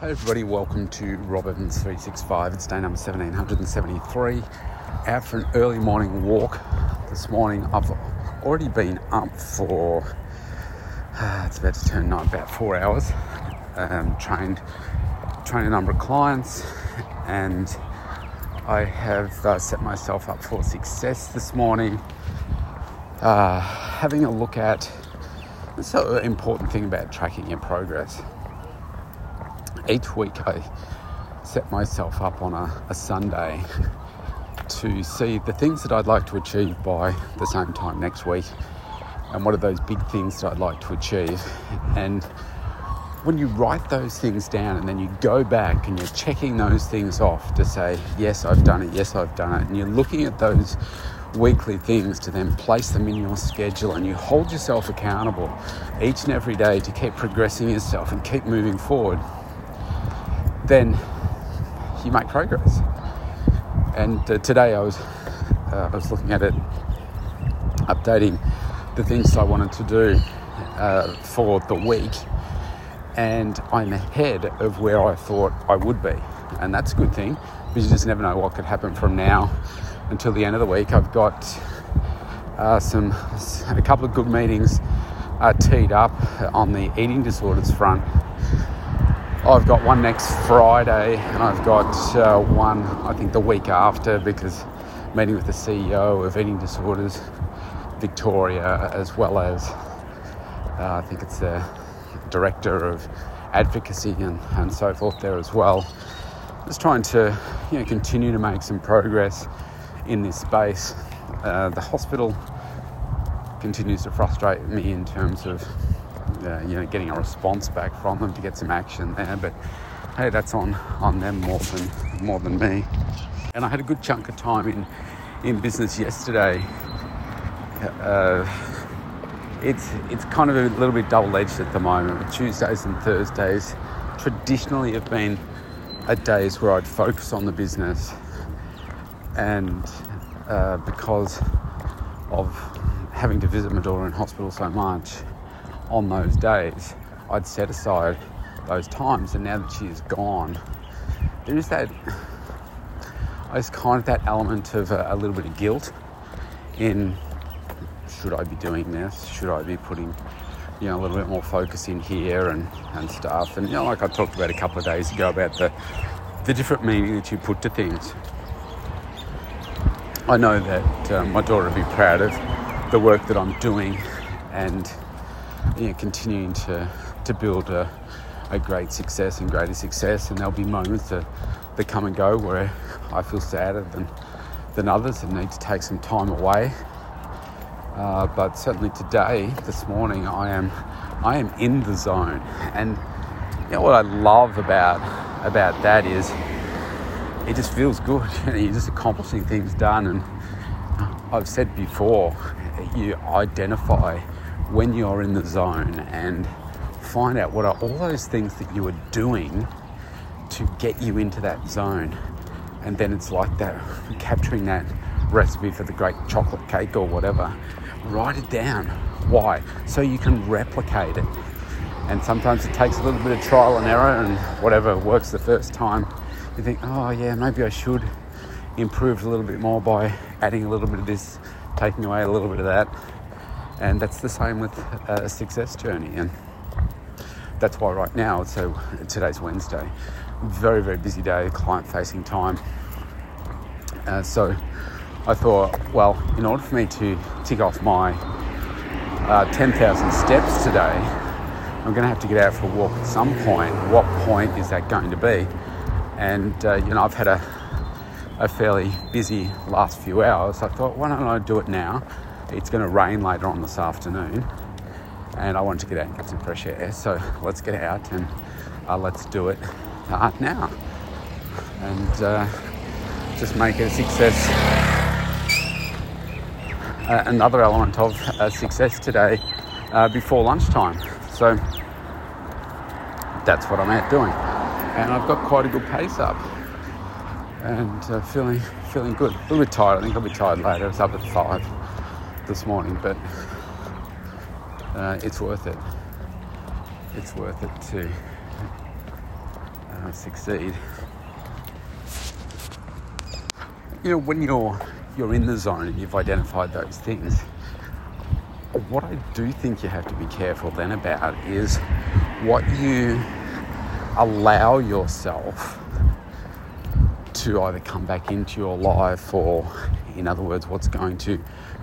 Hi everybody, welcome to Rob Evans 365. It's day number 1773. Out for an early morning walk this morning. I've already been up for, uh, it's about to turn night, about four hours. Um, trained, trained a number of clients and I have uh, set myself up for success this morning. Uh, having a look at, it's an important thing about tracking your progress each week I set myself up on a, a Sunday to see the things that I'd like to achieve by the same time next week and what are those big things that I'd like to achieve. And when you write those things down and then you go back and you're checking those things off to say, yes, I've done it, yes, I've done it, and you're looking at those weekly things to then place them in your schedule and you hold yourself accountable each and every day to keep progressing yourself and keep moving forward then you make progress. And uh, today I was uh, I was looking at it, updating the things I wanted to do uh, for the week, and I'm ahead of where I thought I would be, and that's a good thing because you just never know what could happen from now until the end of the week. I've got uh, some a couple of good meetings uh, teed up on the eating disorders front I've got one next Friday, and I've got uh, one I think the week after because meeting with the CEO of Eating Disorders Victoria, as well as uh, I think it's the director of advocacy and, and so forth there as well. Just trying to you know continue to make some progress in this space. Uh, the hospital continues to frustrate me in terms of uh, you know, getting a response back from them to get some action there. But hey, that's on on them more than more than me. And I had a good chunk of time in in business yesterday. Uh, it's it's kind of a little bit double edged at the moment. Tuesdays and Thursdays traditionally have been a days where I'd focus on the business, and uh, because of having to visit my daughter in hospital so much, on those days, I'd set aside those times, and now that she is gone, there is that, just kind of that element of a, a little bit of guilt in should I be doing this? Should I be putting, you know, a little bit more focus in here and, and stuff? And, you know, like I talked about a couple of days ago about the, the different meaning that you put to things. I know that um, my daughter would be proud of the work that I'm doing and you know, continuing to, to build a, a great success and greater success. And there'll be moments that, that come and go where I feel sadder than, than others and need to take some time away. Uh, but certainly today, this morning, I am I am in the zone, and you know what I love about about that is it just feels good. You're just accomplishing things done, and I've said before, you identify when you're in the zone and find out what are all those things that you are doing to get you into that zone. And then it's like that capturing that recipe for the great chocolate cake or whatever. Write it down. Why? So you can replicate it. And sometimes it takes a little bit of trial and error, and whatever works the first time, you think, oh, yeah, maybe I should improve a little bit more by adding a little bit of this, taking away a little bit of that and that's the same with a success journey. And that's why right now, so today's Wednesday, very, very busy day, client facing time. Uh, so I thought, well, in order for me to tick off my uh, 10,000 steps today, I'm going to have to get out for a walk at some point. What point is that going to be? And, uh, you know, I've had a, a fairly busy last few hours. I thought, why don't I do it now? It's going to rain later on this afternoon, and I want to get out and get some fresh air. So let's get out and uh, let's do it uh, now, and uh, just make a success. Uh, another element of a success today uh, before lunchtime. So that's what I'm out doing, and I've got quite a good pace up and uh, feeling feeling good. A little bit tired. I think I'll be tired later. It's up at five this morning, but uh, it's worth it. It's worth it to to succeed. You know, when you're you're in the zone and you've identified those things, what I do think you have to be careful then about is what you allow yourself to either come back into your life or, in other words, what's going to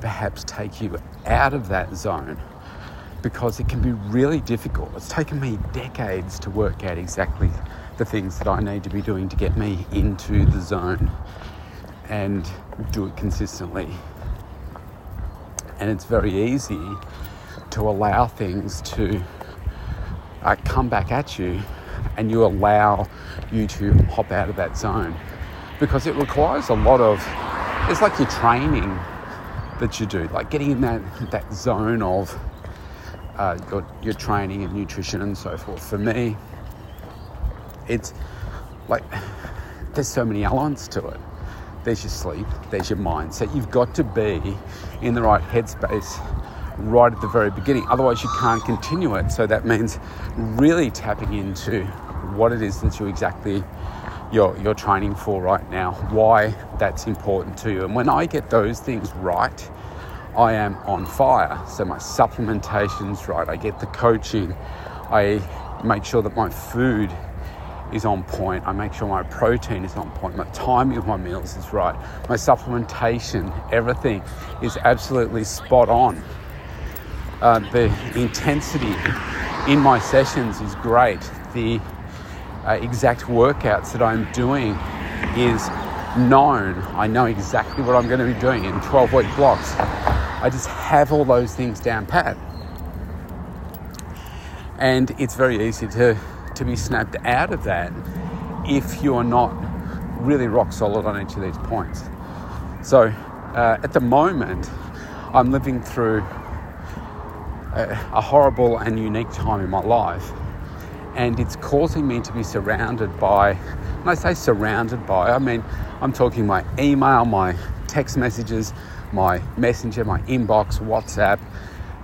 perhaps take you out of that zone because it can be really difficult. It's taken me decades to work out exactly the things that I need to be doing to get me into the zone and do it consistently. And it's very easy to allow things to uh, come back at you and you allow you to hop out of that zone because it requires a lot of it's like you're training that you do like getting in that that zone of uh, your, your training and nutrition and so forth. For me it's like there's so many elements to it. There's your sleep there's your mindset. You've got to be in the right headspace right at the very beginning. Otherwise you can't continue it. So that means really tapping into what it is that you exactly you're, you're training for right now, why that's important to you. And when I get those things right, I am on fire. So my supplementation's right, I get the coaching, I make sure that my food is on point. I make sure my protein is on point. My timing of my meals is right. My supplementation, everything is absolutely spot on. Uh, the intensity in my sessions is great. The uh, exact workouts that I'm doing is known. I know exactly what I'm going to be doing in 12 week blocks. I just have all those things down pat. And it's very easy to, to be snapped out of that if you're not really rock solid on each of these points. So uh, at the moment, I'm living through a, a horrible and unique time in my life and it's causing me to be surrounded by, when I say surrounded by, I mean I'm talking my email, my text messages, my messenger, my inbox, WhatsApp,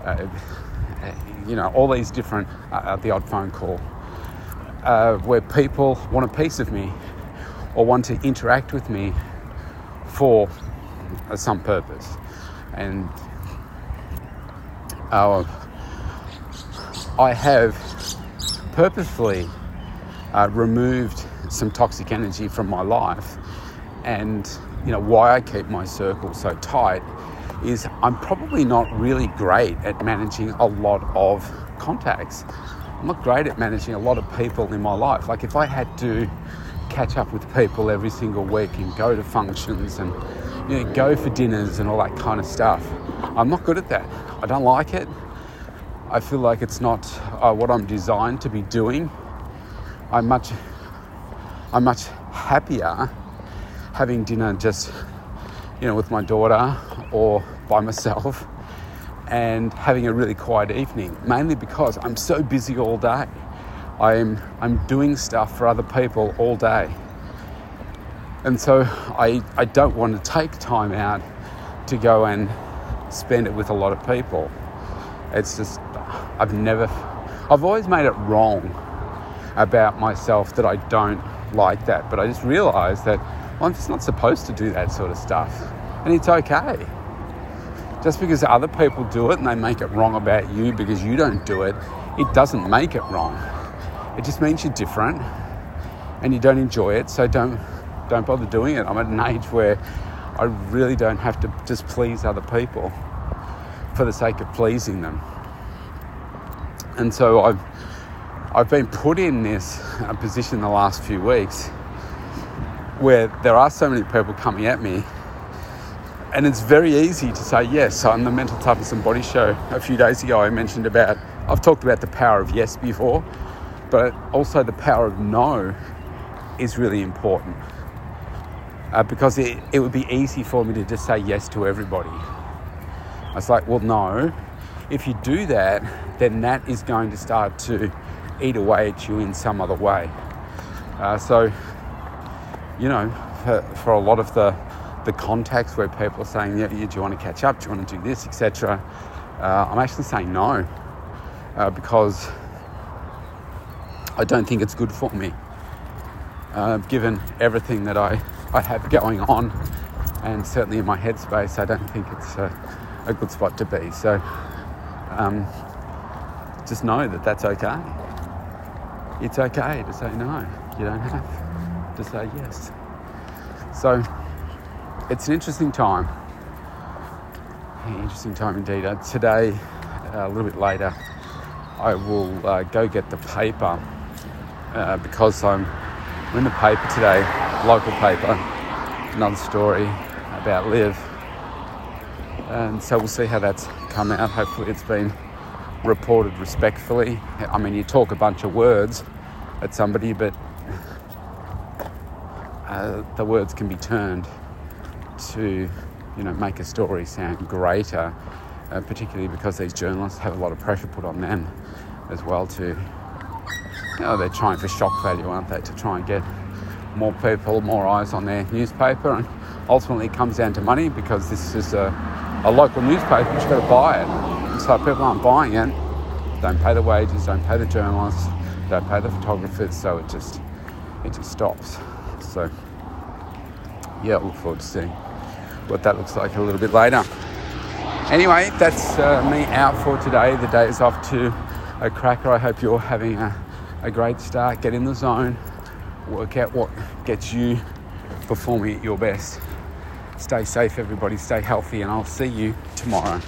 uh, you know, all these different, uh, uh, the odd phone call, uh, where people want a piece of me or want to interact with me for some purpose. And uh, I have purposefully uh, removed some toxic energy from my life. And you know why I keep my circle so tight is I'm probably not really great at managing a lot of contacts. I'm not great at managing a lot of people in my life. Like if I had to catch up with people every single week and go to functions and you know, go for dinners and all that kind of stuff, I'm not good at that. I don't like it. I feel like it's not uh, what I'm designed to be doing. I'm much, I'm much happier having dinner just, you know, with my daughter or by myself and having a really quiet evening, mainly because I'm so busy all day. I'm, I'm doing stuff for other people all day. And so I, I don't want to take time out to go and spend it with a lot of people. It's just I've never, I've always made it wrong about myself that I don't like that. But I just realised that well, I'm just not supposed to do that sort of stuff. And it's okay. Just because other people do it and they make it wrong about you because you don't do it, it doesn't make it wrong. It just means you're different and you don't enjoy it, so don't don't bother doing it. I'm at an age where I really don't have to just please other people for the sake of pleasing them. And so I've I've been put in this uh, position the last few weeks where there are so many people coming at me, and it's very easy to say yes. On the Mental Toughness and Body Show a few days ago, I mentioned about I've talked about the power of yes before, but also the power of no is really important uh, because it, it would be easy for me to just say yes to everybody. I was like, well, no, if you do that, then that is going to start to eat away at you in some other way. Uh, so, you know, for, for, a lot of the, the contacts where people are saying, yeah, do you want to catch up? Do you want to do this, etc.? Uh, I'm actually saying no uh, because I don't think it's good for me. uh, given everything that I, I have going on, and certainly in my headspace, I don't think it's a, a good spot to be. So um, just know that that's okay. It's okay to say no. You don't have to say yes. So it's an interesting time. Interesting time indeed. Uh, today, uh, a little bit later, I will uh, go get the paper uh, because I'm in the paper today, local paper, another story about Liv. And so we'll see how that's come out. Hopefully, it's been reported respectfully. I mean, you talk a bunch of words at somebody, but uh, the words can be turned to, you know, make a story sound greater, uh, particularly because these journalists have a lot of pressure put on them as well to, you know, they're trying for shock value, aren't they, to try and get more people, more eyes on their newspaper, and ultimately it comes down to money because this is a, a local newspaper, you've got to buy it. And so people aren't buying it, don't pay the wages, don't pay the journalists, don't pay the photographers, so it just it just stops. So yeah, I look forward to seeing what that looks like a little bit later. Anyway, that's uh, me out for today. The day is off to a cracker. I hope you're having a, a great start. Get in the zone, work out what gets you performing at your best. Stay safe, everybody. Stay healthy, and I'll see you tomorrow.